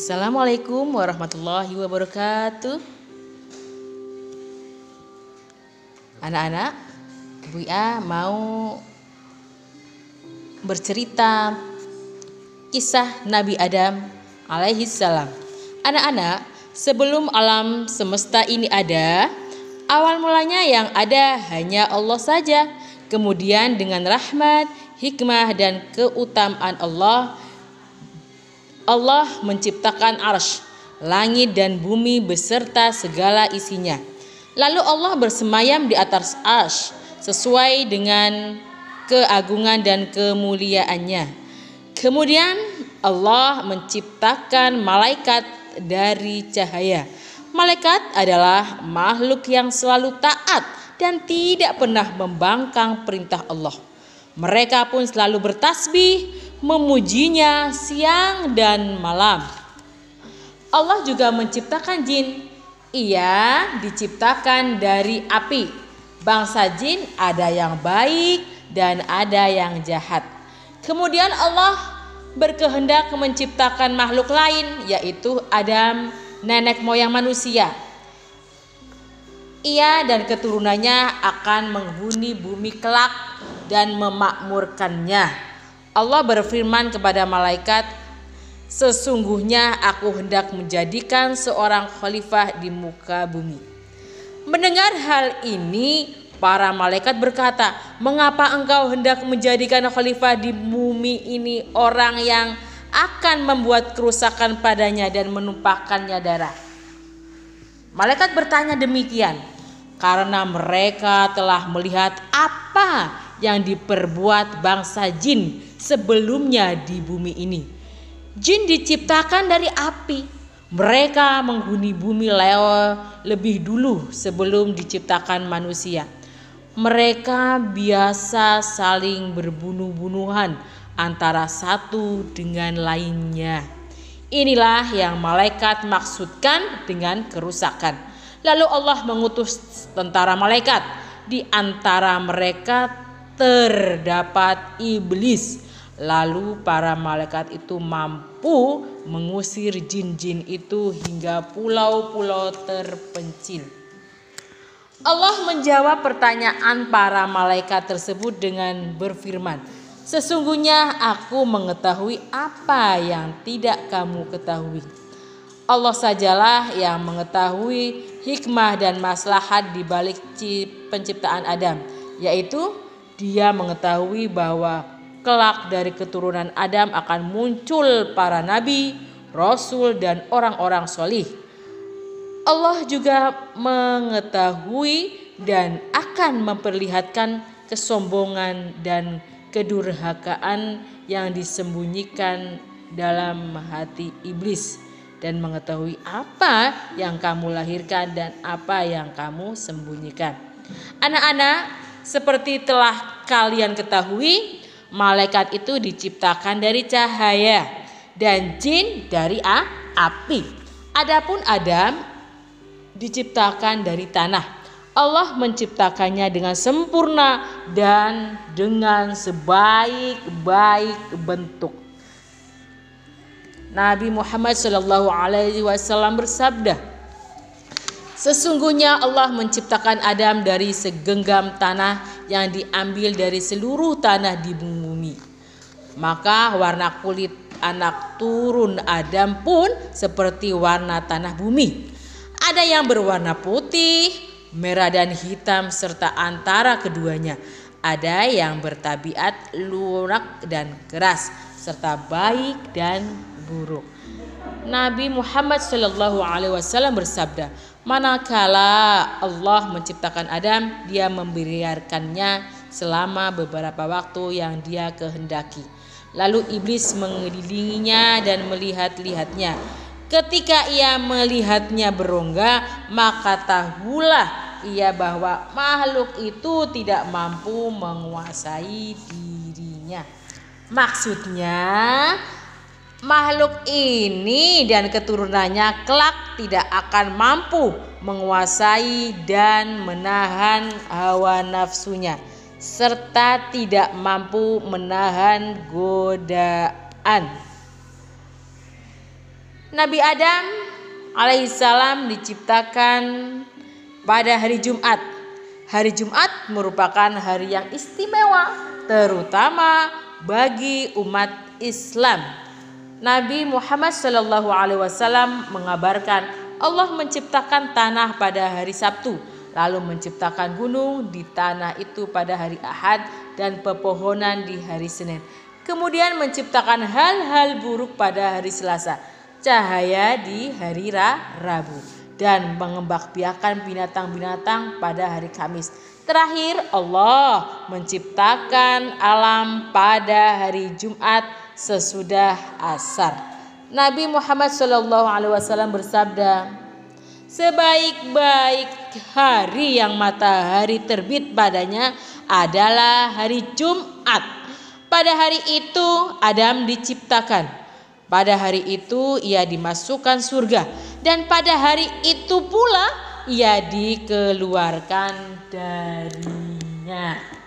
Assalamualaikum warahmatullahi wabarakatuh. Anak-anak, Bu Ia mau bercerita kisah Nabi Adam alaihi salam. Anak-anak, sebelum alam semesta ini ada, awal mulanya yang ada hanya Allah saja. Kemudian dengan rahmat, hikmah dan keutamaan Allah Allah menciptakan arsh, langit dan bumi beserta segala isinya. Lalu Allah bersemayam di atas arsh sesuai dengan keagungan dan kemuliaannya. Kemudian Allah menciptakan malaikat dari cahaya. Malaikat adalah makhluk yang selalu taat dan tidak pernah membangkang perintah Allah. Mereka pun selalu bertasbih, memujinya siang dan malam. Allah juga menciptakan jin. Ia diciptakan dari api. Bangsa jin ada yang baik dan ada yang jahat. Kemudian Allah berkehendak menciptakan makhluk lain yaitu Adam, nenek moyang manusia. Ia dan keturunannya akan menghuni bumi kelak dan memakmurkannya. Allah berfirman kepada malaikat, "Sesungguhnya aku hendak menjadikan seorang khalifah di muka bumi." Mendengar hal ini, para malaikat berkata, "Mengapa engkau hendak menjadikan khalifah di bumi ini orang yang akan membuat kerusakan padanya dan menumpahkannya darah?" Malaikat bertanya demikian karena mereka telah melihat apa yang diperbuat bangsa jin sebelumnya di bumi ini. Jin diciptakan dari api. Mereka menghuni bumi Leo lebih dulu sebelum diciptakan manusia. Mereka biasa saling berbunuh-bunuhan antara satu dengan lainnya. Inilah yang malaikat maksudkan dengan kerusakan. Lalu Allah mengutus tentara malaikat. Di antara mereka terdapat iblis Lalu para malaikat itu mampu mengusir jin-jin itu hingga pulau-pulau terpencil. Allah menjawab pertanyaan para malaikat tersebut dengan berfirman, "Sesungguhnya aku mengetahui apa yang tidak kamu ketahui." Allah sajalah yang mengetahui hikmah dan maslahat di balik penciptaan Adam, yaitu Dia mengetahui bahwa kelak dari keturunan Adam akan muncul para nabi, rasul dan orang-orang solih. Allah juga mengetahui dan akan memperlihatkan kesombongan dan kedurhakaan yang disembunyikan dalam hati iblis dan mengetahui apa yang kamu lahirkan dan apa yang kamu sembunyikan. Anak-anak, seperti telah kalian ketahui, Malaikat itu diciptakan dari cahaya dan jin dari api. Adapun Adam diciptakan dari tanah. Allah menciptakannya dengan sempurna dan dengan sebaik-baik bentuk. Nabi Muhammad Shallallahu Alaihi Wasallam bersabda, Sesungguhnya Allah menciptakan Adam dari segenggam tanah yang diambil dari seluruh tanah di bumi. Maka warna kulit anak turun Adam pun seperti warna tanah bumi. Ada yang berwarna putih, merah dan hitam serta antara keduanya. Ada yang bertabiat lunak dan keras serta baik dan buruk. Nabi Muhammad Shallallahu Alaihi Wasallam bersabda, Manakala Allah menciptakan Adam, dia membiarkannya selama beberapa waktu yang dia kehendaki. Lalu iblis mengelilinginya dan melihat-lihatnya. Ketika ia melihatnya berongga, maka tahulah ia bahwa makhluk itu tidak mampu menguasai dirinya. Maksudnya, Makhluk ini dan keturunannya kelak tidak akan mampu menguasai dan menahan hawa nafsunya serta tidak mampu menahan godaan. Nabi Adam alaihissalam diciptakan pada hari Jumat. Hari Jumat merupakan hari yang istimewa, terutama bagi umat Islam. Nabi Muhammad Shallallahu Alaihi Wasallam mengabarkan Allah menciptakan tanah pada hari Sabtu, lalu menciptakan gunung di tanah itu pada hari Ahad dan pepohonan di hari Senin. Kemudian menciptakan hal-hal buruk pada hari Selasa, cahaya di hari Rabu, dan mengembangbiakan binatang-binatang pada hari Kamis. Terakhir Allah menciptakan alam pada hari Jumat sesudah asar. Nabi Muhammad Wasallam bersabda, sebaik-baik hari yang matahari terbit padanya adalah hari Jumat. Pada hari itu Adam diciptakan. Pada hari itu ia dimasukkan surga dan pada hari itu pula ia dikeluarkan darinya.